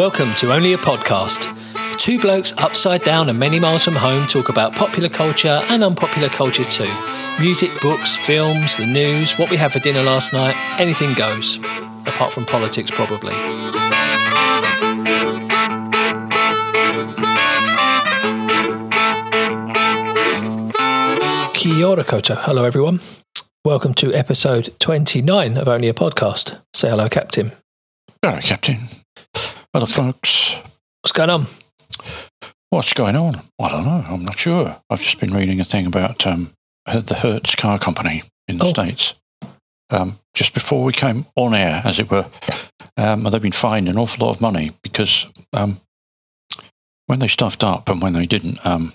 Welcome to Only a Podcast. Two blokes upside down and many miles from home talk about popular culture and unpopular culture too. Music, books, films, the news, what we had for dinner last night, anything goes. Apart from politics, probably. Kia ora, koutou. Hello, everyone. Welcome to episode 29 of Only a Podcast. Say hello, Captain. Hello, Captain. Hello, folks. What's going on? What's going on? I don't know. I'm not sure. I've just been reading a thing about um, the Hertz car company in the Oh. States. Um, just before we came on air, as it were, um, they've been fined an awful lot of money because um, when they stuffed up and when they didn't um,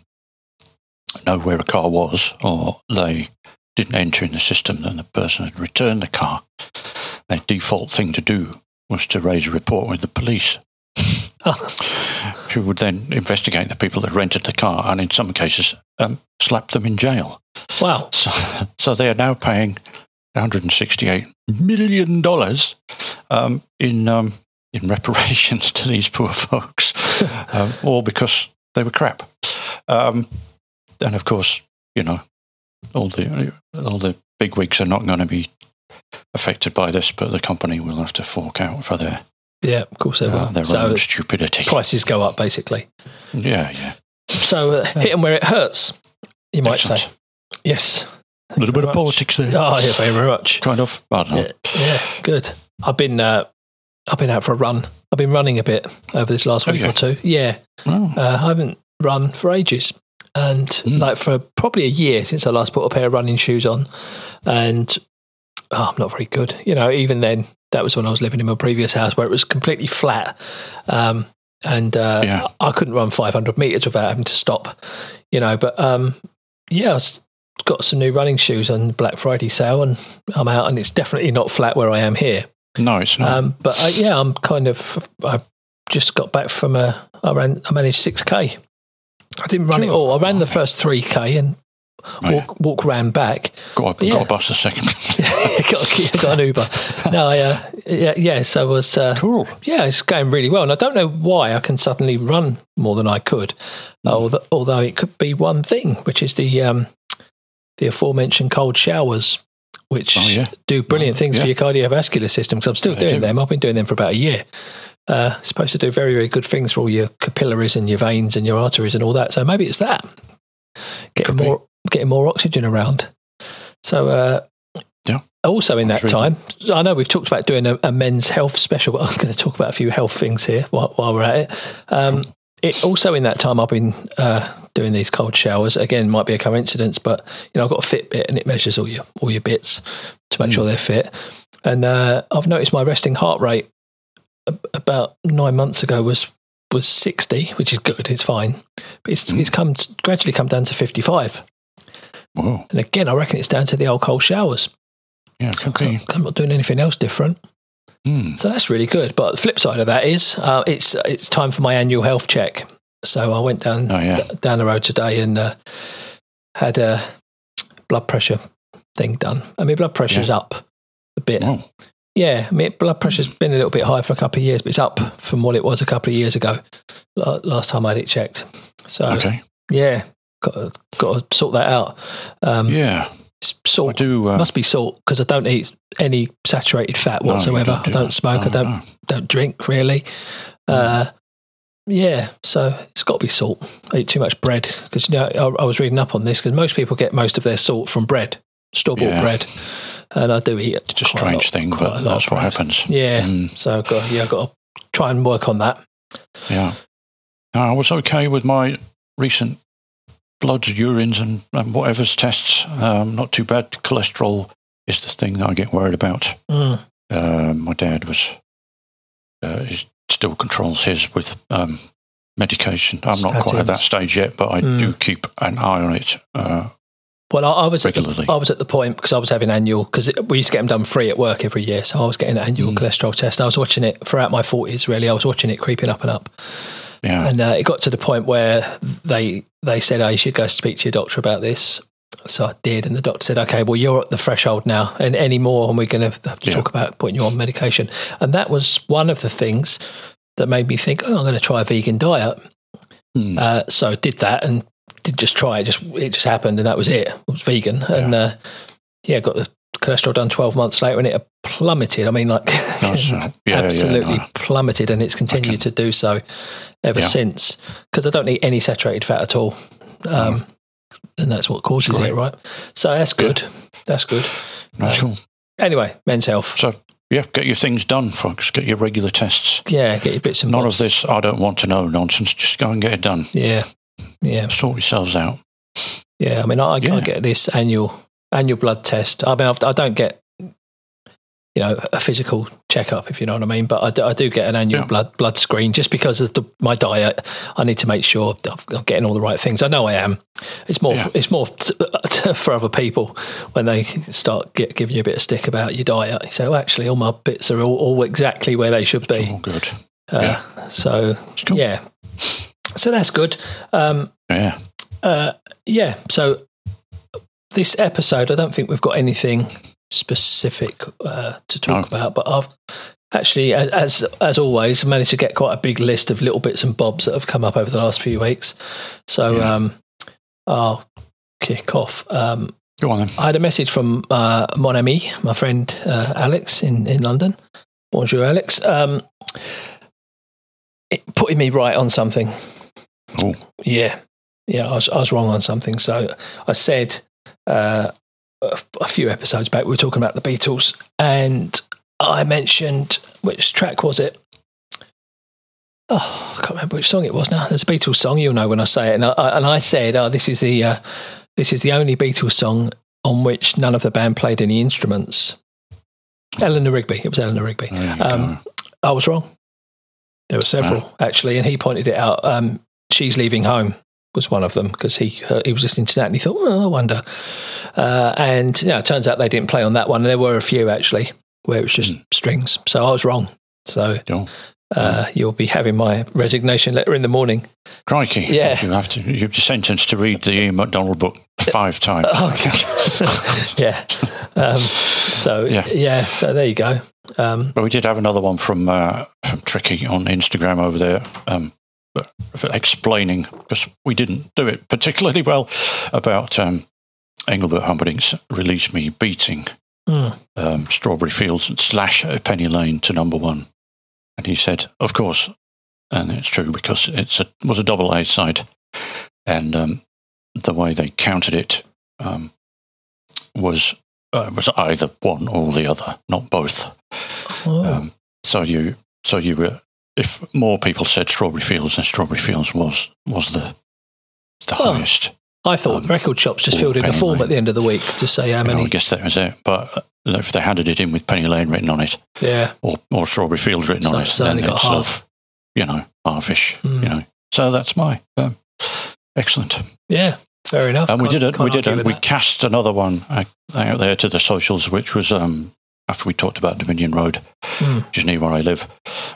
know where a car was or they didn't enter in the system that the person had returned the car, their default thing to do was to raise a report with the police who would then investigate the people that rented the car and in some cases um, slap them in jail. Wow. So, so they are now paying 168 million dollars um, in um, in reparations to these poor folks, um, all because they were crap. Um, and of course, you know, all the all the big wigs are not going to be affected by this, but the company will have to fork out for their Yeah, of course they will. uh, their so own stupidity. prices go up, basically. Yeah, yeah. So uh, hit them where it hurts, you might say. Yes. A little bit very of much. politics there. Oh, yeah, very, very much. Kind of. I don't know. Yeah, yeah, good. I've been uh, I've been out for a run. I've been running a bit over this last week you? or two. Yeah, Oh, uh, I haven't run for ages, and Mm. like for probably a year since I last put a pair of running shoes on, and oh, I'm not very good. You know, even then, that was when I was living in my previous house where it was completely flat, um, and uh, Yeah. I couldn't run 500 meters without having to stop. You know, but um, yeah, I was, got some new running shoes on Black Friday sale, and I'm out, and it's definitely not flat where I am here. no, it's not. Um, but uh, yeah, I'm kind of. I just got back from a. I ran. I managed six k. I didn't run it all. I ran the first three k and Oh, yeah. walk, walk ran back. got, a, yeah. got a bus a second. got, got an Uber. No, I, uh, yeah, yeah. So I was. Uh, cool. yeah, it's going really well, and I don't know why I can suddenly run more than I could. Hmm. Although, although it could be one thing, which is the um, the aforementioned cold showers, which Oh, yeah. do brilliant Oh, things for your cardiovascular system. Because I'm still doing do. them. I've been doing them for about a year. Uh, supposed to do very, very good things for all your capillaries and your veins and your arteries and all that. So maybe it's that getting Could more getting more oxygen around. So uh, Yeah. Also in that time, I know we've talked about doing a, a men's health special. But I'm going to talk about a few health things here while, while we're at it. Um, it also in that time I've been uh, doing these cold showers. Again, might be a coincidence, but you know I've got a Fitbit and it measures all your all your bits to make Mm. sure they're fit. And uh, I've noticed my resting heart rate about nine months ago was was 60, which is good. It's fine, but it's, Mm. it's come gradually come down to 55. Whoa. And again, I reckon it's down to the old cold showers. Yeah, could be. I'm not doing anything else different. Hmm. So that's really good. But the flip side of that is uh, it's it's time for my annual health check. So I went down Oh, yeah. d- down the road today and uh, had a blood pressure thing done. I mean, blood pressure's up a bit. Whoa. Yeah, I mean, blood pressure's been a little bit high for a couple of years, but it's up from what it was a couple of years ago. Last time I had it checked. So Okay. yeah, got got to sort that out. Um, Yeah. it's I do. Uh, must be salt because I don't eat any saturated fat no, you whatsoever. I do don't that. smoke. I don't no. don't drink really. Uh, yeah, so it's got to be salt. I eat too much bread because you know I, I was reading up on this because most people get most of their salt from bread, store bought Yeah. bread, and I do eat. It's a strange lot- thing, but that's what happens. Yeah, Mm, so I've got yeah, I've got to try and work on that. yeah. I was okay with my recent bloods, urines, and, and whatever's tests. Um, not too bad. Cholesterol is the thing that I get worried about. Mm. Uh, my dad was uh, he still controls his with um, medication. I'm not quite at that stage yet, but I Mm. do keep an eye on it uh, Well, I, I was at the, regularly. I was at the point because I was having annual because we used to get them done free at work every year. So I was getting an annual Mm. cholesterol test. I was watching it throughout my forties. Really, I was watching it creeping up and up. Yeah, And uh, it got to the point where they they said, "Oh, you should go speak to your doctor about this." So I did, and the doctor said, "Okay, well, you're at the threshold now, and any more, and we're going to have to Yeah. talk about putting you on medication." And that was one of the things that made me think, oh, I'm going to try a vegan diet. Mm. Uh, so I did that and did just try it. Just it just happened, and that was it. It was vegan, and uh, yeah, got the cholesterol done 12 months later, and it plummeted. I mean, like. Yeah, yeah, absolutely no. plummeted, and it's continued to do so ever Yeah. since. Because I don't eat any saturated fat at all, um, and that's what causes great. it, right? So that's good. That's good. That's Um, cool. Anyway, men's health. So, yeah, get your things done, folks. Get your regular tests. Yeah, get your bits and None bobs. of this I don't want to know nonsense. Just go and get it done. Yeah, yeah, Sort yourselves out. yeah. I mean, I, I get this annual annual blood test. I mean, I've, I don't get you know a physical checkup, if you know what I mean. But I do, I do get an annual Yeah. blood blood screen just because of the, my diet. I need to make sure I'm getting all the right things. I know I am. It's more Yeah. it's more t- for other people when they start get, giving you a bit of stick about your diet. Say, well, actually, all my bits are all, all exactly where they should It's be. all good. Uh, yeah. So cool. yeah, so that's good. Um, Yeah. uh, yeah. So this episode, I don't think we've got anything specific uh, to talk No. about, but I've actually, as as always, managed to get quite a big list of little bits and bobs that have come up over the last few weeks. So Yeah. um, I'll kick off. Um, Go on then. I had a message from uh, mon ami, my friend uh, Alex in, in London. Bonjour, Alex. Um, it, putting me right on something. Oh. Yeah, yeah, I was, I was wrong on something. So I said uh, a, few episodes back, we were talking about the Beatles, and I mentioned which track was it? Oh, I can't remember which song it was now. There's a Beatles song, you'll know when I say it. And I, and I said, oh, this is the uh, this is the only Beatles song on which none of the band played any instruments. Eleanor Rigby. It was Eleanor Rigby. Um. I was wrong. There were several actually, and he pointed it out. Um, She's leaving home was one of them because he uh, he was listening to that and he thought, well, I wonder. Uh, and you know, it turns out they didn't play on that one. There were a few actually where it was just strings. So I was wrong. So uh, you'll be having my resignation letter in the morning. Crikey. Yeah. You have to, you're sentenced to read the Ian MacDonald book five times. Oh, yeah. Um, so yeah. Yeah. So there you go. Um, But we did have another one from uh, from Tricky on Instagram over there, um, explaining because we didn't do it particularly well about um, Engelbert Humperdinck's "Release Me" beating hmm. um, Strawberry Fields slash Penny Lane to number one, and he said, "Of course," and it's true because it's a was a double A side, and um, the way they counted it um, was uh, was either one or the other, not both. Oh, Um, so you, so you were. If more people said Strawberry Fields, then Strawberry Fields was was the the Oh, highest. I thought um, record shops just filled in a form Lane. at the end of the week to say how You know, many. I guess that was it. But uh, if they handed it in with Penny Lane written on it, yeah. or, or Strawberry Fields written So on it, then it's half. of you know halfish. Mm. You know, so that's my um, excellent. Yeah. Fair enough. And we Can't- did it. We did it. We that. cast another one uh, out there to the socials, which was um, after we talked about Dominion Road, Hmm. which is near where I live.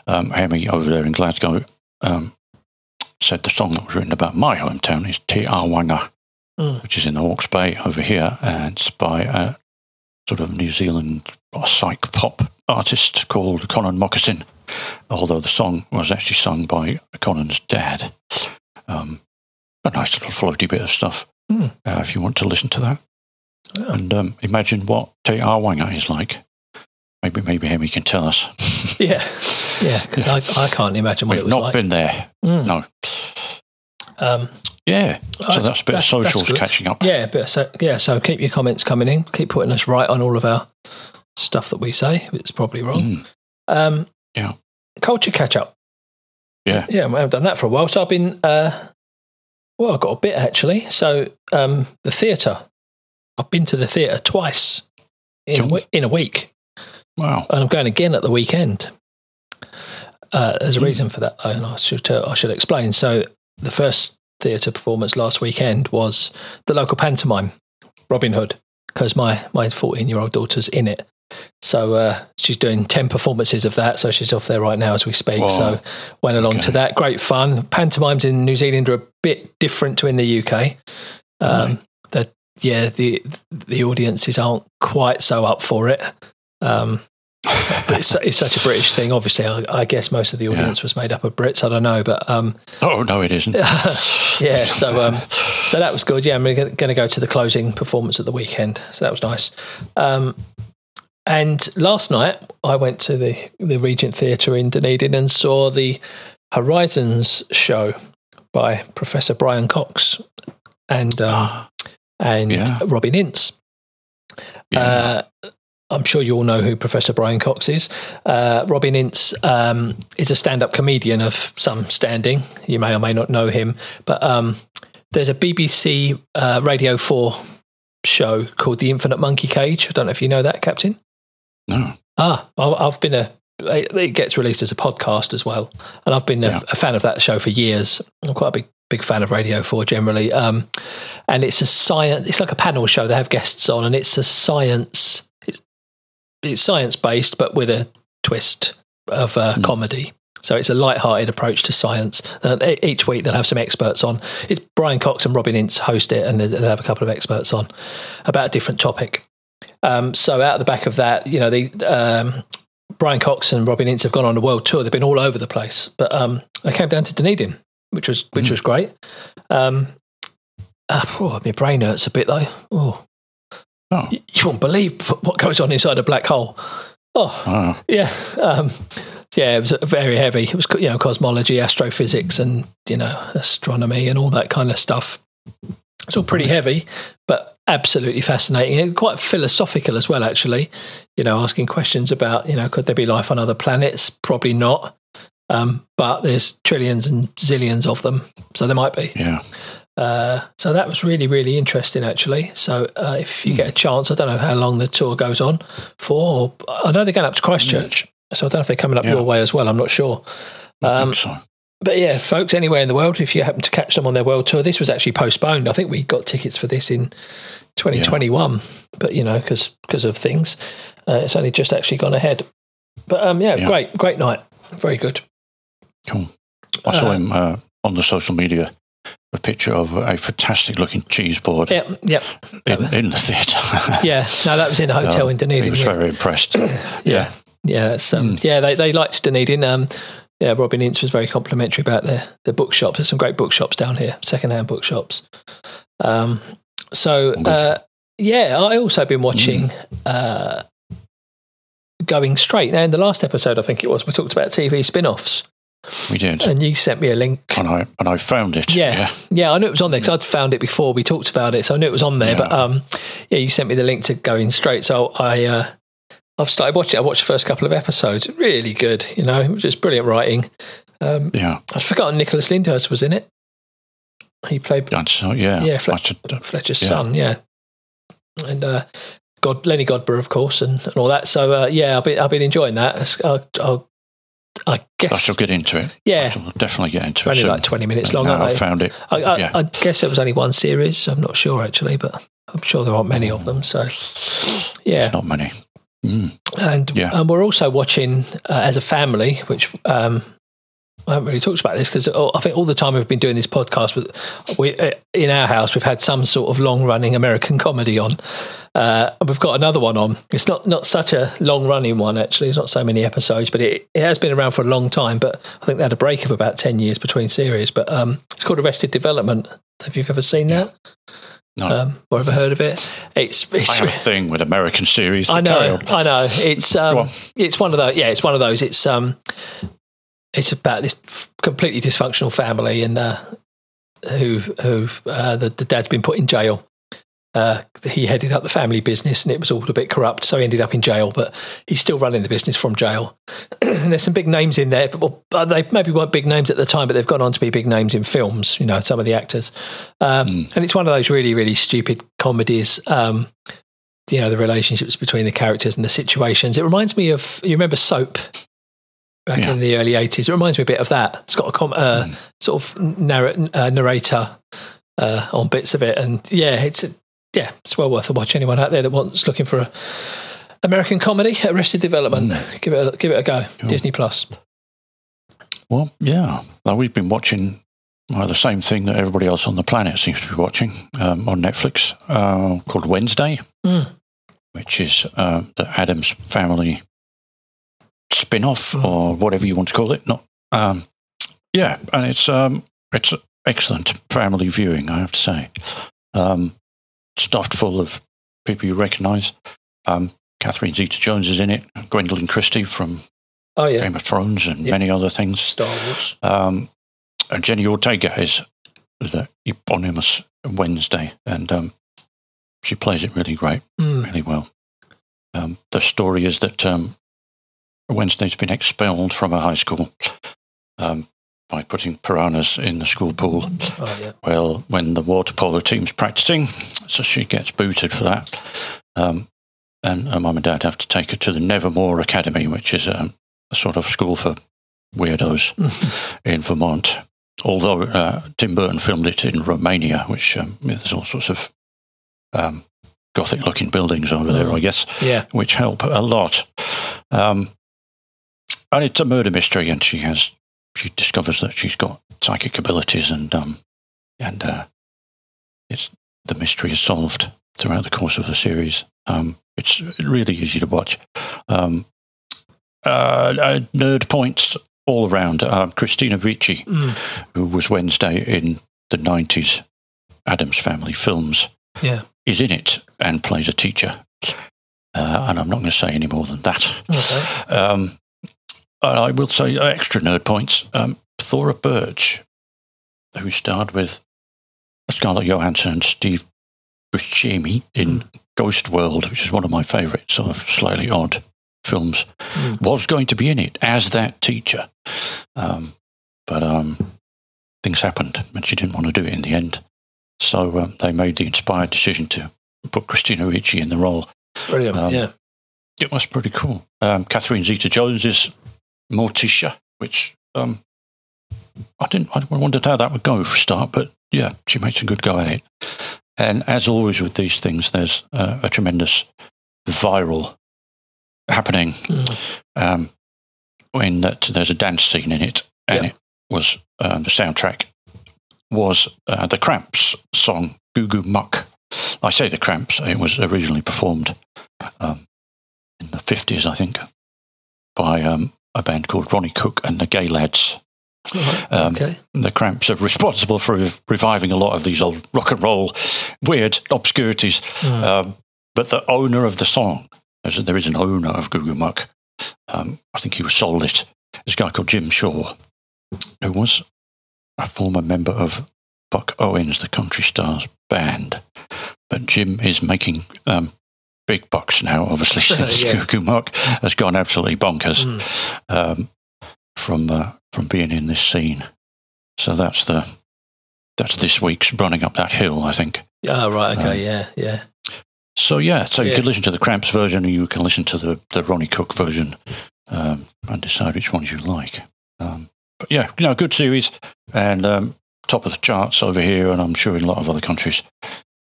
Um, Amy over there in Glasgow um, said the song that was written about my hometown is Te Awanga, Mm. which is in the Hawke's Bay over here, and it's by a sort of New Zealand psych pop artist called Connan Mockasin. Although the song was actually sung by Connan's dad. Um, a nice little floaty bit of stuff. Hmm. Uh, if you want to listen to that, Yeah. and um, imagine what Te Awanga is like. Maybe maybe Amy can tell us. Yeah. Yeah. Because I, I can't imagine what We've it was not like. been there. Mm. No. Um, Yeah. So that's a bit of socials catching up. Yeah, but so yeah, so keep your comments coming in. Keep putting us right on all of our stuff that we say. It's probably wrong. Mm. Um, Yeah. Culture catch up. Yeah. Yeah, I haven't done that for a while. So I've been, uh, well, I've got a bit actually. So um, the theatre. I've been to the theatre twice in, a, in a week, Wow. and I'm going again at the weekend. Uh, there's a Mm. reason for that, though, and I should uh, I should explain. So the first theatre performance last weekend was the local pantomime, Robin Hood, because my my 14 year old daughter's in it. So uh, she's doing 10 performances of that. So she's off there right now as we speak. Whoa. So went along Okay. to that. Great fun. Pantomimes in New Zealand are a bit different to in the UK. Um, that yeah, the the audiences aren't quite so up for it. Um, but it's, it's such a British thing. Obviously, I, I guess most of the audience Yeah. was made up of Brits. I don't know, but um, Oh no, it isn't. yeah. So um, so that was good. Yeah, I'm going to go to the closing performance at the weekend. So that was nice. Um, and last night I went to the the Regent Theatre in Dunedin and saw the Horizons show by Professor Brian Cox and um, and Yeah. Robin Ince. Yeah. Uh, I'm sure you all know who Professor Brian Cox is. Uh, Robin Ince um, is a stand up comedian of some standing. You may or may not know him, but um, there's a BBC uh, Radio 4 show called The Infinite Monkey Cage. I don't know if you know that, Captain. no. Ah, I've been a. It gets released as a podcast as well, and I've been a, Yeah. a fan of that show for years. I'm quite a big big fan of Radio Four generally, um, and it's a science. It's like a panel show. They have guests on, and it's a science. It's, science based, but with a twist of uh, Mm. comedy. So it's a light-hearted approach to science. And each week they'll have some experts on. It's Brian Cox and Robin Ince host it, and they'll have a couple of experts on about a different topic. Um, so out of the back of that, you know, the um, Brian Cox and Robin Ince have gone on a world tour. They've been all over the place, but um, they came down to Dunedin, which was which Mm. was great. Um, uh, oh, my brain hurts a bit though. Oh, Oh, you, you won't believe what goes on inside a black hole. Oh, oh, yeah, um, yeah. It was very heavy. It was you know cosmology, astrophysics, and you know astronomy and all that kind of stuff. It's all pretty heavy, but absolutely fascinating and quite philosophical as well. Actually, you know, asking questions about you know could there be life on other planets? Probably not. Um, but there's trillions and zillions of them, so there might be. yeah. Uh, so that was really, really interesting, actually. So uh, if you get a chance, I don't know how long the tour goes on for. I know they're going up to Christchurch, so I don't know if they're coming up Yeah. your way as well. I'm not sure. I Um, think so. But yeah, folks, anywhere in the world, if you happen to catch them on their world tour, this was actually postponed. I think we got tickets for this in 2021, but you know, because of things, uh, it's only just actually gone ahead. But um, yeah, Yeah. great, great night, very good. Cool. I saw Uh, him uh, on the social media. A picture of a fantastic looking cheese board Yeah, yeah, in, in the theatre. yeah. No, that was in a hotel Um, in Dunedin. He was yeah. very impressed. yeah, yeah, that's, um, Mm. yeah. They they liked Dunedin. Um, yeah, Robin Ince was very complimentary about their their bookshops. There's some great bookshops down here, secondhand bookshops. Um, so uh, yeah, I also been watching. Uh, Going straight now. In the last episode, I think it was, we talked about TV spin-offs, We did. and you sent me a link. And I, and I found it. Yeah. Yeah. Yeah, I knew it was on there because I'd found it before we talked about it, so I knew it was on there. Yeah. But um, yeah, you sent me the link to Going Straight, so I uh, I've started watching. it. I watched the first couple of episodes. Really good, you know, it was just brilliant writing. Um, Yeah. I'd forgotten Nicholas Lyndhurst was in it. He played That's, so yeah. Yeah, Fle- That's a- Fletcher's Yeah. son, yeah, and uh, God Lenny Godber, of course, and, and all that. So uh, yeah, I've been I've been enjoying that. I'll, I'll, I guess I shall get into it. I yeah, shall definitely get into it. only soon. like twenty minutes long. I found it. I, I, Yeah. I guess it was only one series. I'm not sure actually, but I'm sure there aren't many of them. So, yeah. It's not many. Mm. And Yeah. um, we're also watching uh, as a family, which um, I haven't really talked about this because I think all the time we've been doing this podcast, with we uh, in our house we've had some sort of long running American comedy on. Uh, and we've got another one on. It's not not such a long running one actually. It's not so many episodes, but it, it has been around for a long time. But I think they had a break of about ten years between series. But um, it's called Arrested Development. Have you ever seen that? No. Um, or ever heard of it? It's I have a thing with American series. I know. I know. It's um, on. it's one of those. Yeah, it's one of those. It's um, it's about this completely dysfunctional family and uh, who who uh, the the dad's been put in jail. Uh, he headed up the family business and it was all a bit corrupt, so he ended up in jail. But he's still running the business from jail. and there's some big names in there, but well, uh, they maybe weren't big names at the time, but they've gone on to be big names in films. You know, some of the actors. Um, Mm. And it's one of those really really stupid comedies. Um, you know the relationships between the characters and the situations. It reminds me of you remember Soap back Yeah. in the early eighties. It reminds me a bit of that. It's got a com- uh, Mm. sort of narr- uh, narrator uh, on bits of it, and yeah, it's a, yeah, it's well worth a watch. Anyone out there that wants looking for a American comedy, Arrested Development, give it a, give it a go. Cool. Disney Plus. Well, yeah. Well, we've been watching well, the same thing that everybody else on the planet seems to be watching um, on Netflix uh, called Wednesday, Mm. which is uh, the Addams family spin off or whatever you want to call it. Not, um, yeah, and it's um, it's excellent family viewing, I have to say. Um, stuffed full of people you recognise. Um, Catherine Zeta-Jones is in it. Gwendoline Christie from Oh yeah, Game of Thrones and Yeah. many other things. Star Wars. Um, and Jenny Ortega is the eponymous Wednesday, and um, she plays it really great, Mm. really well. Um, the story is that um, Wednesday's been expelled from a high school um, by putting piranhas in the school pool. Oh yeah. Well, when the water polo team's practicing, so she gets booted for that. Um, and her mum and dad have to take her to the Nevermore Academy, which is um, a sort of school for weirdos in Vermont. Although uh, Tim Burton filmed it in Romania, which um, there's all sorts of um, gothic looking buildings over there, I guess, yeah. which help a lot. Um, and it's a murder mystery, and she has she discovers that she's got psychic abilities, and um, and uh, it's the mystery is solved throughout the course of the series. Um, it's really easy to watch. Um, uh, uh, nerd points all around. Um, Christina Ricci, Mm. who was Wednesday in the nineties Addams Family films, Yeah. is in it and plays a teacher. Uh, and I'm not going to say any more than that. Okay. And I will say uh, extra nerd points. Um, Thora Birch, who starred with Scarlett Johansson and Steve Buscemi in Ghost World, which is one of my favourite sort of slightly odd films, Mm. was going to be in it as that teacher. Um, but um, things happened and she didn't want to do it in the end. So um, they made the inspired decision to put Christina Ricci in the role. Brilliant. Um, yeah. It was pretty cool. Um, Catherine Zeta-Jones is Morticia, which um, I didn't. I wondered how that would go for a start, but yeah, she makes a good go at it. And as always with these things, there's uh, a tremendous viral happening Mm. um, when that there's a dance scene in it, and Yeah. it was um, the soundtrack was uh, the Cramps song "Goo Goo Muck." I say the Cramps; it was originally performed um, in the fifties, I think, by um, a band called Ronnie Cook and the Gaylads. Right. Um, okay. The Cramps are responsible for rev- reviving a lot of these old rock and roll weird obscurities. Mm. Um, but the owner of the song, there is an owner of Goo Goo Muck. Um, I think he was sold it. There's a guy called Jim Shaw, who was a former member of Buck Owens, the Country Stars band. But Jim is making um, big bucks now, obviously, since Yeah. Goo Goo Muck has gone absolutely bonkers Mm. um, from uh, from being in this scene. So that's the that's this week's running up that hill, I think. Oh, right. Okay. Um, yeah. Yeah. So yeah, so you Yeah. can listen to the Cramps version, or you can listen to the the Ronnie Cook version, um, and decide which ones you like. Um, but yeah, you know, good series, and um, top of the charts over here, and I'm sure in a lot of other countries.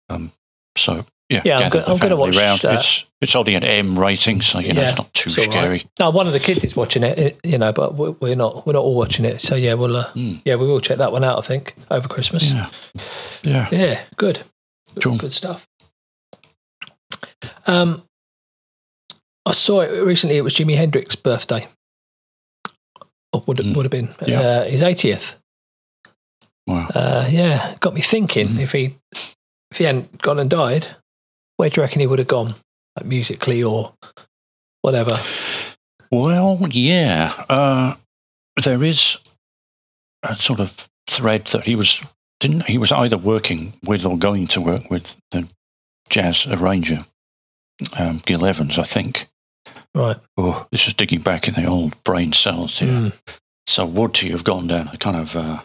Um, so yeah, Yeah, I'm go- I'm gonna family watch round. that. It's it's only an M rating, so you know Yeah, it's not too it's all right. scary. No, one of the kids is watching it, it- you know, but we're we're not we're not all watching it. So yeah, we'll uh, Mm. yeah we will check that one out. I think over Christmas. Yeah, yeah. Yeah, good. Good, good stuff. Um, I saw it recently. It was Jimi Hendrix's birthday. Or would Mm. would have been Yeah. uh, his eightieth. Wow. Uh, yeah, got me thinking. Mm. If he if he hadn't gone and died, where do you reckon he would have gone, like musically or whatever? Well, yeah. Uh, there is a sort of thread that he was didn't he was either working with or going to work with the jazz arranger um, Gil Evans, I think. Right. Oh, this is digging back in the old brain cells here. Mm. So would he have gone down a kind of uh,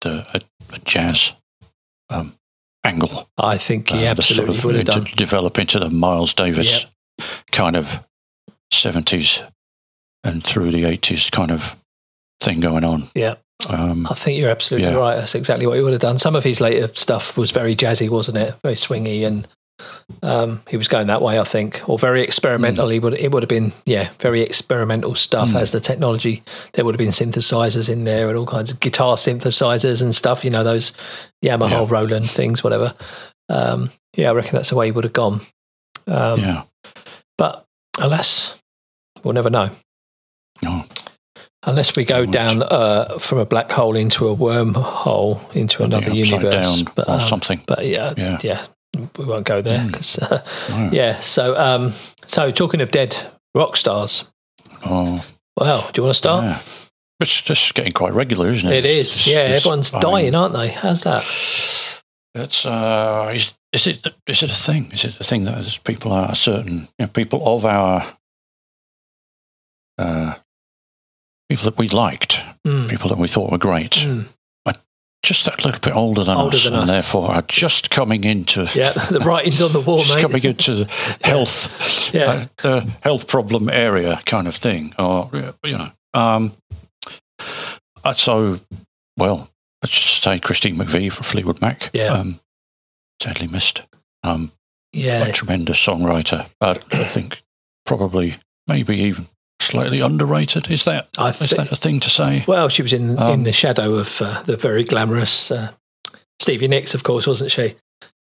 the a, a jazz um, angle? I think he uh, the sort absolutely of would have to done. develop into the Miles Davis kind of seventies and through the eighties kind of thing going on. Yeah. Um, I think you're absolutely Yeah. right. That's exactly what he would have done. Some of his later stuff was very jazzy, wasn't it? Very swingy, and um, he was going that way. I think, or very experimental. He would it would have been yeah, very experimental stuff. Mm. As the technology, there would have been synthesizers in there and all kinds of guitar synthesizers and stuff. You know those Yamaha Yeah. Roland things, whatever. Um, yeah, I reckon that's the way he would have gone. Um, yeah, But alas, we'll never know. No. Unless we go down uh, from a black hole into a wormhole into another universe. but, or um, something. but yeah, Yeah. yeah, we won't go there. Mm. 'cause, uh, No. yeah. So, um, so talking of dead rock stars, Oh, well, do you want to start? yeah. It's just getting quite regular, isn't it? It is. It's- yeah, it's- everyone's I dying, mean, aren't they? How's that? It's uh, is, is it is it a thing? Is it a thing that people are certain you know, people of our uh, people that we liked, Mm, people that we thought were great, mm. Just that little bit older than Older us, than and us. therefore are just coming into Yeah, the writing's on the wall, just mate. coming into the health Yeah. uh, the health problem area kind of thing, or you know. Um, uh, so, well, let's just say Christine McVie from Fleetwood Mac. Yeah. Um, sadly missed. Um, Yeah, a tremendous songwriter. But I think probably, maybe even slightly underrated. Is that I is that a thing to say? Well, she was in in Um, the shadow of uh, the very glamorous uh, Stevie Nicks, of course, wasn't she?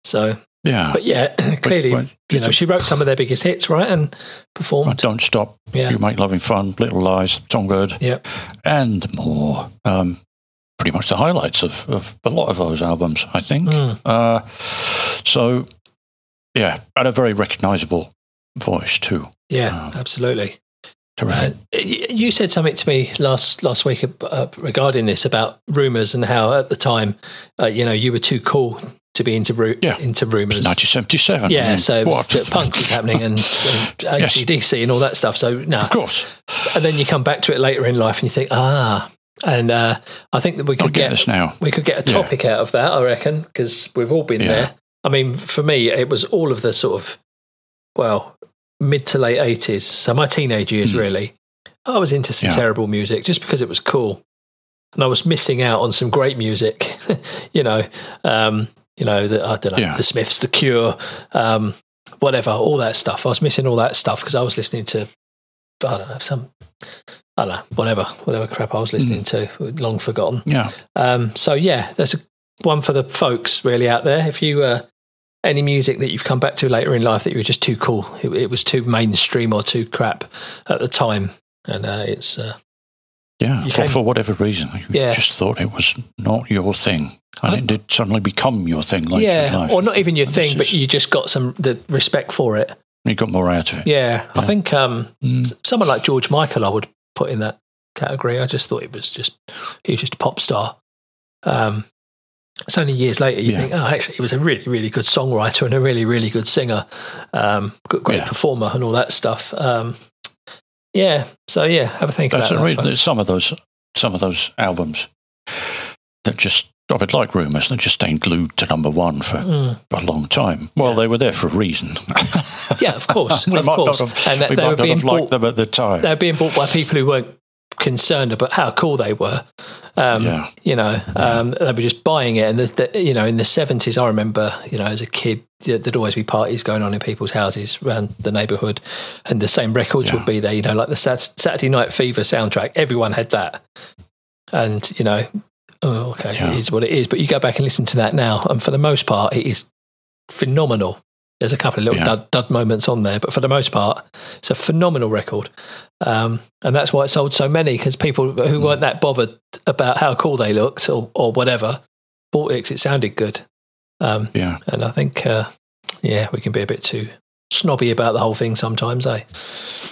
So, Yeah. but yeah, clearly, well, you know, she wrote some of their biggest hits, right, and performed. Don't stop. Yeah, You make loving fun. Little lies. Songbird. yeah, and more. Um, pretty much the highlights of, of a lot of those albums, I think. Mm. Uh, so, yeah, and a very recognisable voice too. yeah, Um, absolutely. Terrific. Uh, you said something to me last last week uh, regarding this about rumors and how at the time, uh, you know, you were too cool to be into ru- Yeah. into rumors. 1977. I Yeah, mean, so punk was happening and, and Yes. ACDC and all that stuff. So no, Of course, and then you come back to it later in life and you think, ah, and uh, I think that we could get get this now. we could get a Yeah. topic out of that. I reckon because we've all been Yeah. there. I mean, for me, it was all of the sort of well mid to late eighties. So my teenage years, Hmm. really, I was into some Yeah. terrible music just because it was cool, and I was missing out on some great music. you know, um, you know, the, I don't know, Yeah. the Smiths, The Cure, um, whatever, all that stuff. I was missing all that stuff because I was listening to, I don't know, some, I don't know, whatever, whatever crap I was listening to, long forgotten. Yeah, Um, so yeah, that's a, one for the folks really out there. If you uh, any music that you've come back to later in life that you were just too cool, it, it was too mainstream or too crap at the time, and uh, it's uh, yeah. Came- for whatever reason, you Yeah. just thought it was not your thing, and I- it did suddenly become your thing later in yeah, life. or not even your This thing, but is- you just got some the respect for it. you got more out of it. Yeah, I think um, Mm. someone like George Michael, I would put in that category. I just thought it was just he was just a pop star. Um, it's only years later you Yeah. think, oh, actually, he was a really, really good songwriter and a really, really good singer, um, good, great Yeah. performer, and all that stuff. Um, yeah, so yeah, have a think That's about that. some of those some of those albums that just I would like rumours that just stayed glued to number one for Mm. a long time. Well, Yeah. they were there for a reason. Yeah, of course, we of might course. not have, And that we they might were not being have liked bought- them at the time. They're being bought by people who weren't concerned about how cool they were. Um, yeah, you know, um, they were just buying it. And the, the, you know, in the seventies, I remember, you know, as a kid, there'd always be parties going on in people's houses around the neighbourhood, and the same records Yeah. would be there. You know, like the Sat- Saturday Night Fever soundtrack. Everyone had that, and you know, oh, okay, Yeah. it is what it is. But you go back and listen to that now, and for the most part, it is phenomenal. There's a couple of little Yeah. dud, dud moments on there, but for the most part, it's a phenomenal record. Um, and that's why it sold so many because people who Mm. weren't that bothered about how cool they looked or, or whatever bought it because it sounded good. Um, yeah, and I think, uh, yeah, we can be a bit too snobby about the whole thing sometimes, eh?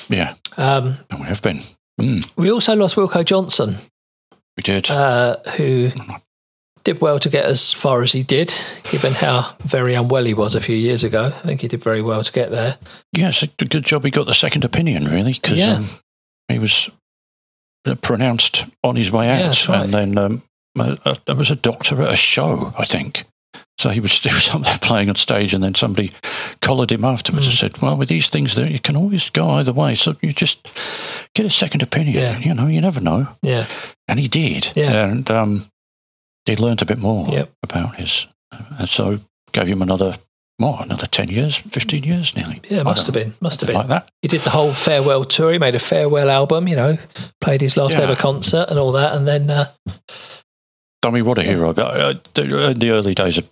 yeah. Um, We have been. Mm, we also lost Wilko Johnson, we did. uh, who did well to get as far as he did, given how very unwell he was a few years ago. I think he did very well to get there. yes, a good job he got the second opinion, really, because Yeah. um, he was uh, pronounced on his way out, that's right. and then um, uh, uh, there was a doctor at a show, I think. So he was, he was up there playing on stage, and then somebody collared him afterwards Mm. and said, "Well, with these things, there you can always go either way. So you just get a second opinion. Yeah. You know, you never know." Yeah, And he did. Yeah. And um, he learned a bit more Yep. about his. And so gave him another, what, another 10 years, 15 years nearly. yeah, must have been, must have been. like that. He did the whole farewell tour. He made a farewell album, you know, played his last Yeah. ever concert and all that, and then uh, I mean, what a hero. But, uh, the, early days of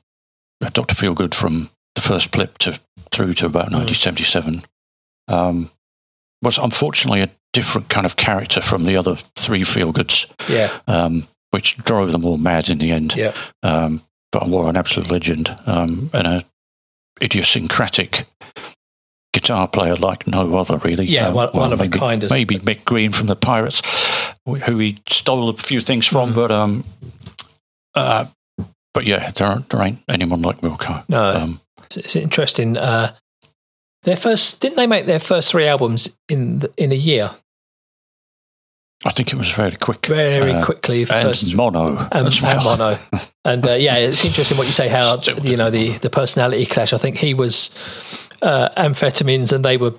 uh, Dr. Feelgood from the first blip to through to about Mm. 1977 um, was unfortunately a different kind of character from the other three feel goods, Yeah. um, which drove them all mad in the end. Yeah. Um, but War, an absolute legend um, and a idiosyncratic guitar player like no other, really. Yeah, Um, one- one of a kind, Maybe Mick Green from the Pirates, who he stole a few things from, Mm. but um, uh, but yeah, there aren't, there ain't anyone like Wilko. No, Um, it's, it's interesting. Uh, their first didn't they make their first three albums in the, in a year? I think it was very quick, Very Uh, quickly. and First mono and, as well. and mono, and uh, yeah, it's interesting what you say. How Still you know the the personality clash. I think he was uh, amphetamines, and they were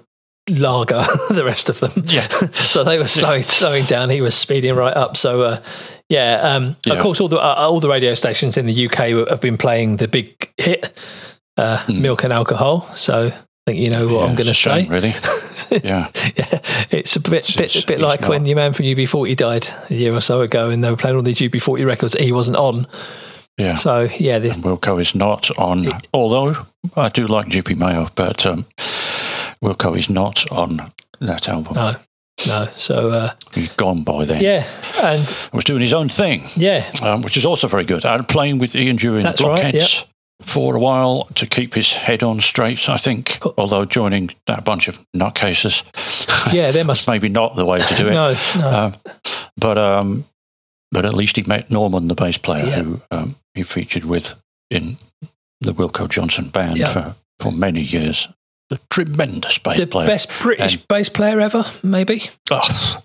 lager. the rest of them, Yeah. so they were slowing slowing down. He was speeding right up. So. Uh, yeah, um, Yeah. of course, all the uh, all the radio stations in the UK have been playing the big hit, uh, Mm. "Milk and Alcohol." So think you know what Yeah, I'm going to say. really. Yeah, yeah, it's a bit It's- bit, it's- bit like not. when your man from UB40 died a year or so ago, and they were playing all these UB40 records. He wasn't on, yeah. so yeah, this, And Wilko is not on, although I do like Gypie Mayo, but um, Wilko is not on that album. no, no. So uh, He's gone by then. yeah, and was doing his own thing, yeah, um, which is also very good. And playing with Ian That's the right, Blockheads for a while to keep his head on straight, I think. Although joining that bunch of nutcases, yeah, there must maybe not the way to do it. no, no, Um, but um, but at least he met Norman, the bass player, Yeah. who um, he featured with in the Wilko Johnson band Yeah. for, for many years. A tremendous bass the player. best British And- bass player ever, maybe. Oh,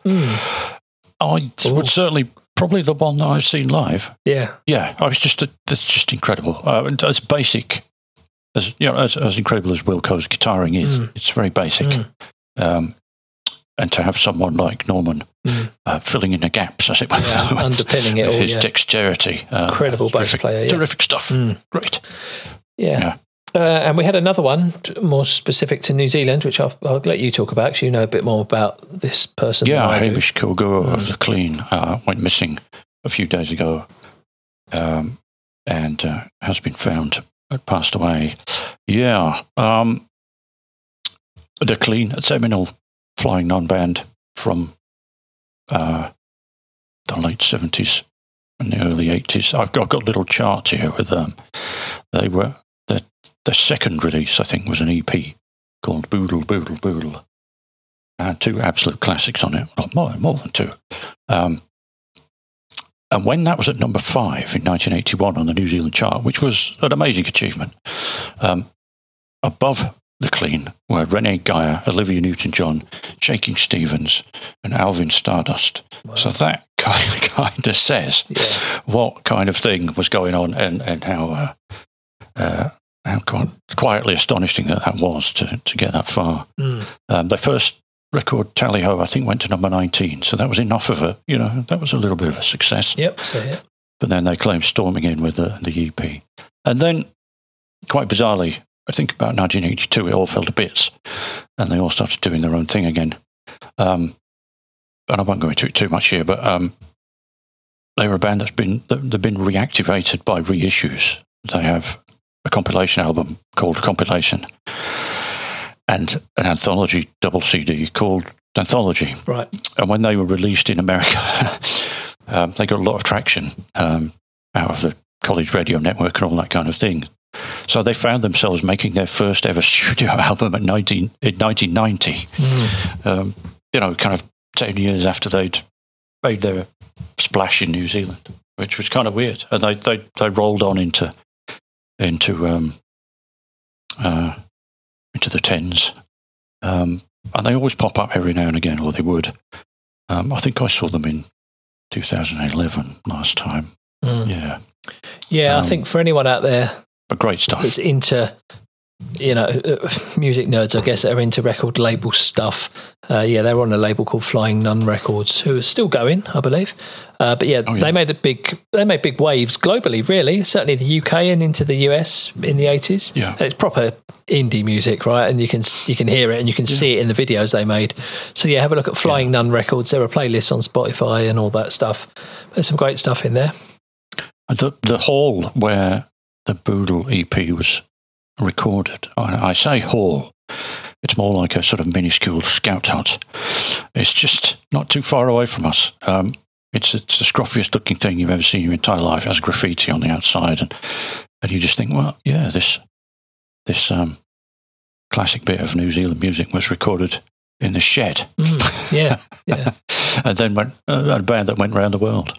Mm, I Ooh. would certainly probably the one that I've seen live. yeah, Yeah, I was just that's just incredible. Uh, as basic as you know, as, as incredible as Wilko's guitaring is, Mm. it's very basic. Mm. Um, and to have someone like Norman Mm. uh, filling in the gaps, as it were, yeah, with- underpinning it with all. his Yeah. dexterity, uh, Incredible bass player, yeah. terrific stuff. Mm. Great. Yeah. Uh, and we had another one more specific to New Zealand, which I'll, I'll let you talk about because you know a bit more about this person. Yeah, than I do. Hamish Kilgour Mm. of the Clean uh, went missing a few days ago, um, and uh, has been found uh, passed away. Yeah, um, the Clean, a seminal Flying Nun-band from uh, the late seventies and the early eighties. I've got, I've got a little chart here with them. They were their second release, I think, was an EP called Boodle Boodle Boodle. I Had two absolute classics on it, well, more, more than two. Um, and when that was at number five in 1981 on the New Zealand chart, which was an amazing achievement, um, above the clean were Renee Geyer, Olivia Newton John, Shakin' Stevens, and Alvin Stardust. Wow. So that kind, of, kind of says yeah. what kind of thing was going on and, and how, uh, uh, how qui- quietly astonishing that that was to, to get that far. Mm. Um, their first record, Tally Ho, I think went to number 19. So that was enough of a, you know, that was a little bit of a success. Yep. So yeah. But then they claimed storming in with the, the EP. And then, quite bizarrely, I think about 1982, it all fell to bits and they all started doing their own thing again. Um, and I won't go into it too much here, but um, they were a band that's been, they've been reactivated by reissues. They have a compilation album called Compilation and an anthology double CD called Anthology. Right. And when they were released in America, um, they got a lot of traction um, out of the college radio network and all that kind of thing. So they found themselves making their first ever studio album at 19, in 1990. Mm. Um, you know, kind of 10 years after they'd made their splash in New Zealand, which was kind of weird. And they, they, they rolled on into, into, um, uh, into the tens. Um, and they always pop up every now and again, or they would. Um, I think I saw them in 2011 last time. Mm. Yeah, Yeah. Um, I think for anyone out there but great stuff. that's into you know music nerds, I guess that are into record label stuff. Uh, yeah, they were on a label called Flying Nun Records, who are still going, I believe. Uh, but yeah, Oh, yeah. they made a big they made big waves globally, really. Certainly the UK and into the US in the eighties. Yeah. and it's proper indie music, right? And you can you can hear it and you can see it in the videos they made. So yeah, have a look at Flying Nun Records. There are playlists on Spotify and all that stuff. There's some great stuff in there. The the hall where the Boodle EP was recorded. I, I say hall It's more like a sort of minuscule scout hut. It's just not too far away from us. Um, it's, it's the scruffiest looking thing you've ever seen in your entire life. It has graffiti on the outside, and and you just think, well, yeah, this this um, classic bit of New Zealand music was recorded in the shed. Mm, yeah, yeah. and then went uh, a band that went around the world.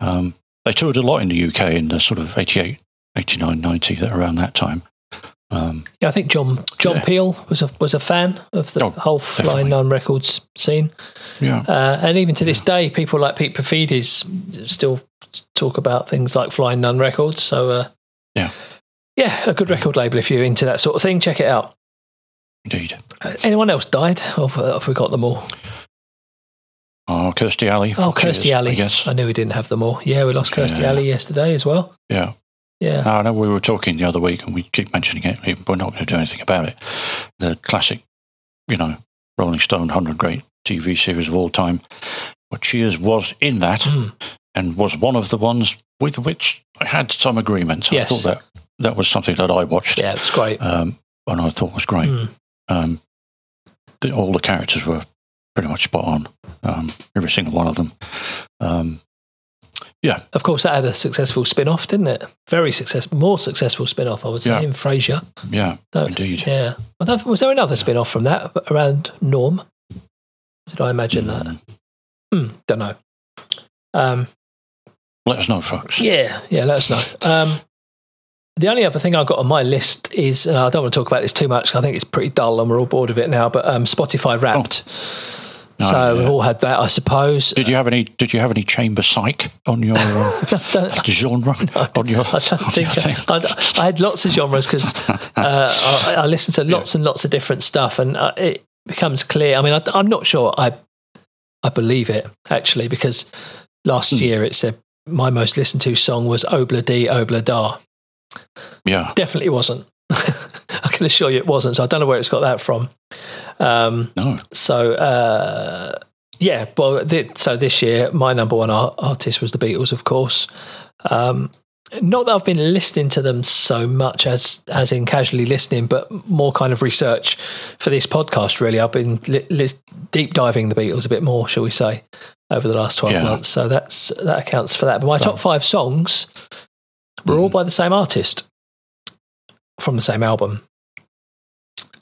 Um, they toured a lot in the UK in the sort of 88, 89, 90, around that time. Um, yeah, I think John John Yeah. Peel was a was a fan of the Oh, whole Flying. Nun Records scene, yeah, uh, and even to this day, people like Pete Paphides still talk about things like Flying Nun Records. So, uh, Yeah. yeah, a good record label if you're into that sort of thing. Check it out. indeed. Uh, anyone else died? Or have, we got them all? Oh, Kirstie Alley. Oh, Kirstie Alley. I guess. I knew we didn't have them all. Yeah, we lost Kirstie Yeah. Alley yesterday as well. Yeah. Yeah. I know we were talking the other week, and we keep mentioning it. We're not going to do anything about it. The classic, you know, Rolling Stone 100 Great TV series of all time. But Cheers was in that Mm. and was one of the ones with which I had some agreement. Yes. I thought that that was something that I watched Yeah, it was great. um, and I thought was great. Mm. Um, the, all the characters were pretty much spot on, um, every single one of them. Um, Of course, that had a successful spin off, didn't it? Very successful, more successful spin off, I would say, Yeah. in Frasier. yeah, indeed. Yeah. Was there another spin off from that around Norm? Did I imagine that? Mm. Hmm, don't know. Um, Let us know, folks. yeah, yeah, let us know. Um, the only other thing I've got on my list is, and I don't want to talk about this too much. I think it's pretty dull and we're all bored of it now, but um, Spotify Wrapped. No, so yeah. we've all had that, I suppose. Did you have any? Did you have any chamber psych on your uh, genre? on your, I don't on think your thing? I, I had lots of genres because uh, I, I listened to lots and lots of different stuff, and uh, it becomes clear. I mean, I, I'm not sure I I believe it actually because last Hmm. year it said my most listened to song was Obla Di Obla Da. Yeah, Definitely wasn't. I can assure you it wasn't. So I don't know where it's got that from. Um, no, so uh, yeah, well, th- so this year my number one ar- artist was the Beatles, of course. Um, not that I've been listening to them so much as as in casually listening, but more kind of research for this podcast. Really, I've been li- li- deep diving the Beatles a bit more, shall we say, over the last twelve Yeah. months. So that's that accounts for that. But my top five songs were all by the same artist from the same album.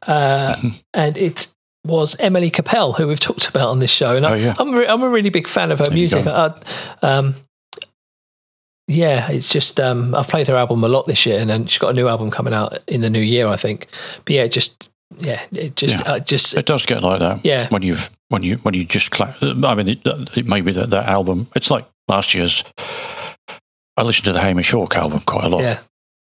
Uh, and it was Emily Capell, who we've talked about on this show. And I, Oh, yeah. I'm, re- I'm a really big fan of her There music. I, um, yeah, it's just um, I've played her album a lot this year, and then she's got a new album coming out in the new year, I think. But yeah, just yeah, it just Yeah. uh, just it does get like that. yeah, when you've when you when you just cla- I mean, it, it may be that that album. It's like last year's. I listened to the Hamish Hawk album quite a lot. yeah,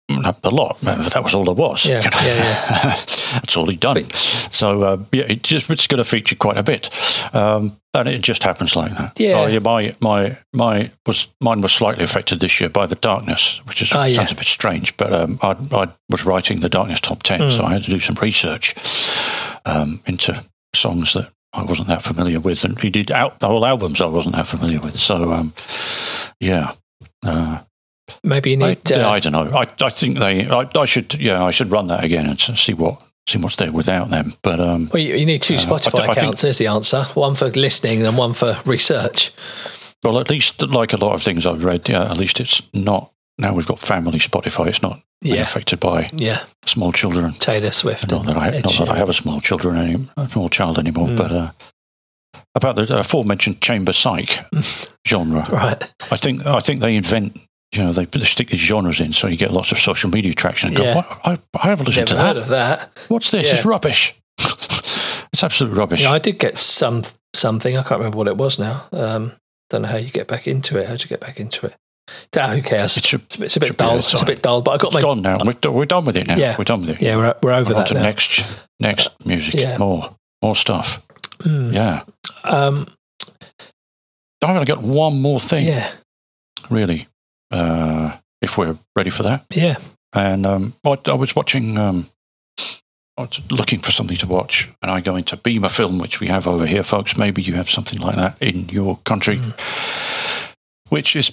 a lot. That was all there was. Yeah, yeah, yeah. That's all he'd done. So uh, yeah, it just it's going to feature quite a bit, um, and it just happens like that. Yeah. Oh, my my my was mine was slightly affected this year by the darkness, which is yeah. sounds a bit strange, but um, I, I was writing the darkness top ten, Hmm. so I had to do some research um, into songs that I wasn't that familiar with, and he did out whole albums I wasn't that familiar with. So um, yeah. Uh, maybe you need. yeah, uh, I don't know. I, I think they. I, I should. Yeah, I should run that again and see what see what's there without them. But um, well, you, you need two Uh, I Spotify accounts. There's the answer. One for listening and one for research. well, at least like a lot of things I've read, yeah, at least it's not. Now we've got family Spotify. It's not Yeah, affected by yeah. small children. Taylor Swift. Not that I Ed not that I have a small children any small child anymore. Mm. But uh, about the aforementioned chamber psych genre, Right. I think I think they invent. You know, they, stick these genres in so you get lots of social media traction. And go, Yeah. I, I haven't listened Never to heard that. of that. What's this? Yeah. It's rubbish. it's absolute rubbish. Yeah, I did get some something. I can't remember what it was now. Um, don't know how you get back into it. How you get back into it? Ah, who cares? It's a bit, it's a bit dull. it's It's a bit dull. But I got it's my gone now. We've, we're done with it now. Yeah. We're done with it. yeah. We're, we're over on that to now. next next music. Yeah. More more stuff. Mm. Yeah. Um, I've only got one more thing, yeah, really. Uh, if we're ready for that. yeah. And um, I, I was watching. Um, I was looking for something to watch, and I go into Beamafilm, which we have over here, folks. Maybe you have something like that in your country, Mm. which is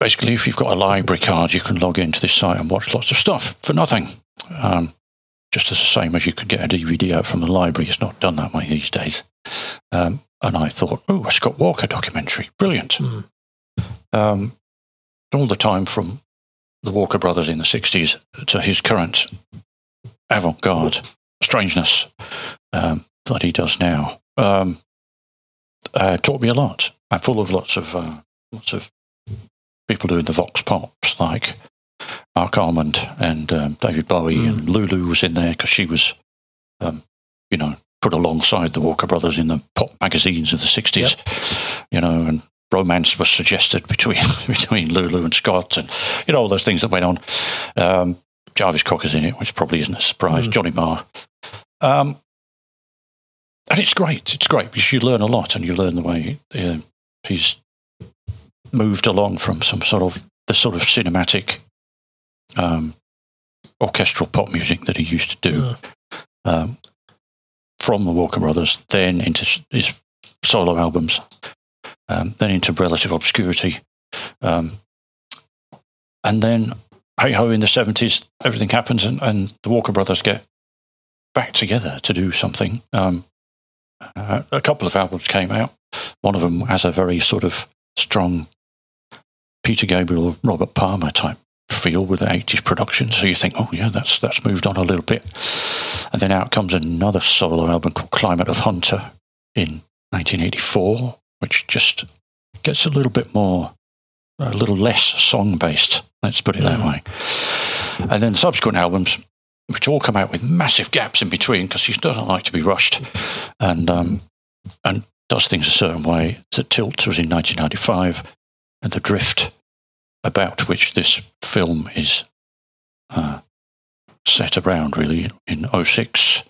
basically if you've got a library card, you can log into this site and watch lots of stuff for nothing. Um, just as the same as you could get a DVD out from the library. It's not done that way these days. Um, and I thought, oh, a Scott Walker documentary, brilliant. Mm. Um, all the time from the Walker brothers in the 60s to his current avant garde strangeness um, that he does now. Um, uh, taught me a lot. I'm full of lots of uh, lots of people doing the vox pops like Marc Almond and um, David Bowie Mm. and Lulu was in there because she was, um, you know, put alongside the Walker brothers in the pop magazines of the 60s, you know, and romance was suggested between between Lulu and Scott and, you know, all those things that went on. Um, Jarvis Cocker's in it, which probably isn't a surprise. Mm. Johnny Marr. Um, and it's great. It's great because you learn a lot and you learn the way uh, he's moved along from some sort of the sort of cinematic um, orchestral pop music that he used to do Mm. um, from the Walker Brothers, then into his solo albums, um, then into relative obscurity, um, and then hey ho in the seventies, everything happens, and, and the Walker Brothers get back together to do something. Um, uh, a couple of albums came out. One of them has a very sort of strong Peter Gabriel, Robert Palmer type feel with the 80s production. So you think, oh, yeah, that's, that's moved on a little bit. And then out comes another solo album called Climate of Hunter in 1984, which just gets a little bit more, a little less song based, let's put it that Mm. way. And then subsequent albums, which all come out with massive gaps in between because he doesn't like to be rushed and, um, and does things a certain way. The Tilt was in 1995, and The Drift, about which this film is uh, set around really in 06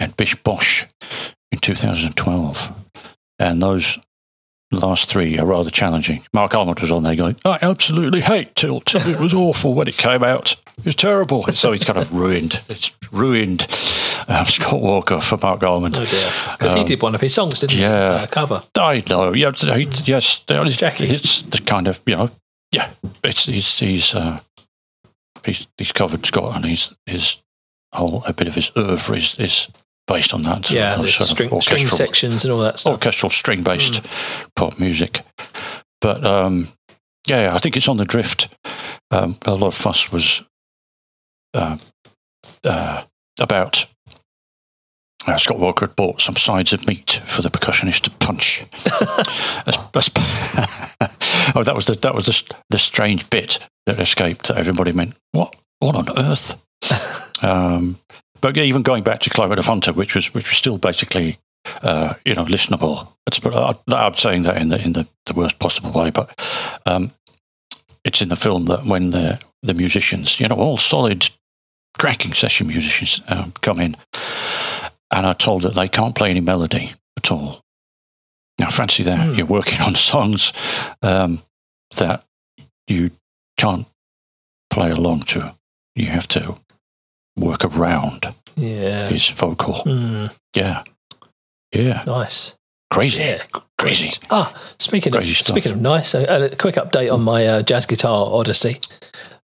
and Bish Bosch in 2012. And those last three are rather challenging. Marc Almond was on there going, I absolutely hate Tilt. It was awful when it came out. It was terrible. So he's kind of ruined. It's ruined um, Scott Walker for Marc Almond. Oh. Because he Um, did one of his songs, didn't yeah. he? Uh, cover. I know. Yeah, he- yes. It's, Jackie. It's the kind of you know. Yeah, it's he's he's uh, he's he's covered Scott, and he's his whole a bit of his oeuvre is, is based on that. Yeah, of- the sort of string, string orchestral sections and all that stuff. orchestral string based pop music. But um, yeah, yeah, I think it's on the drift. Um, a lot of fuss was uh, uh, about uh, Scott Walker had bought some sides of meat for the percussionist to punch. That's- that's- oh, that was the that was the, the strange bit that escaped. That everybody meant what what on earth? um, but even going back to Climate of Hunter, which was which was still basically uh, you know listenable. I'm saying that in the in the, the worst possible way, but um, it's in the film that when the the musicians, you know, all solid, cracking session musicians um, come in, and are told that they can't play any melody at all. Now, fancy that Hmm. you're working on songs um, that you can't play along to. You have to work around Yeah. his vocal. Mm, Yeah, yeah, nice. crazy, Yeah. crazy. Ah, speaking Crazy of stuff. speaking of nice, a, a quick update on my uh, jazz guitar odyssey.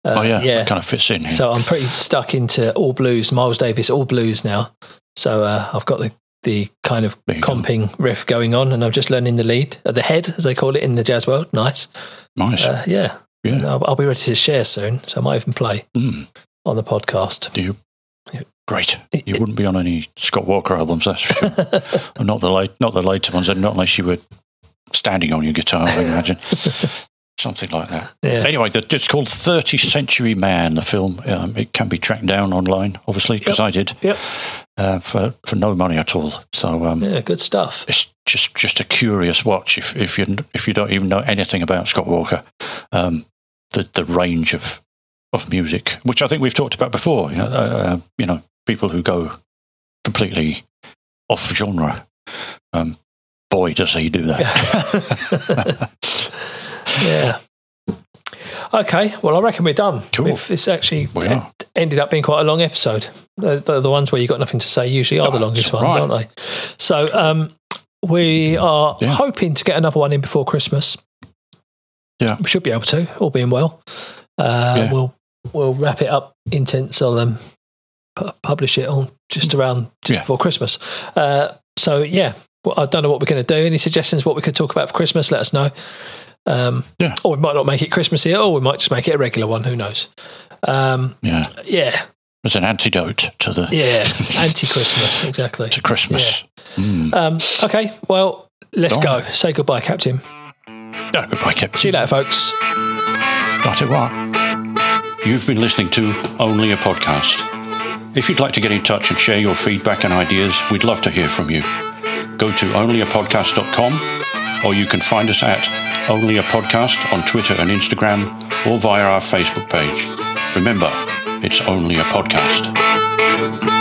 Uh, oh yeah, yeah. that kind of fits in here. So I'm pretty stuck into all blues, Miles Davis, all blues now. So uh, I've got the the kind of you go. comping riff going on, and I'm just learning the lead, uh, the head as they call it in the jazz world. Nice, nice. uh, yeah. Yeah. I'll, I'll be ready to share soon, so I might even play Mm. On the podcast. Do you? Yeah. Great. You wouldn't be on any Scott Walker albums, that's for sure. not the late, not the later ones, and not unless you were standing on your guitar. I imagine something like that. yeah, Anyway, the, it's called 30th Century Man. The film. Um, it can be tracked down online, obviously, because I did Yep. uh, for for no money at all. So um, yeah, good stuff. it's just just a curious watch if if you if you don't even know anything about Scott Walker, um, the the range of of music, which I think we've talked about before. You know, uh, you know people who go completely off genre. Um, boy, does he do that! yeah. Okay, well, I reckon we're done. Cool. It's actually ended up being quite a long episode. The, the, the ones where you've got nothing to say usually are the Oh, longest ones, right. aren't they? So um, we are Yeah. hoping to get another one in before Christmas. Yeah. we should be able to, all being well. Uh, Yeah. We'll we'll wrap it up intense on um, pu- publish it on just around just Yeah. before Christmas. Uh, so yeah, well, I don't know what we're going to do. Any suggestions what we could talk about for Christmas? Let us know. Um, Yeah. Or we might not make it Christmas Christmassy, or we might just make it a regular one. Who knows? Um, Yeah. yeah, As an antidote to the yeah, anti-Christmas, exactly. to Christmas. Mm. Um, okay, well, let's Go. Say goodbye, Captain. Yeah, goodbye, Captain. See you later, folks. Right, it what? You've been listening to Only a Podcast. If you'd like to get in touch and share your feedback and ideas, we'd love to hear from you. Go to onlyapodcast.com or you can find us at Only a Podcast on Twitter and Instagram or via our Facebook page. Remember, it's only a podcast.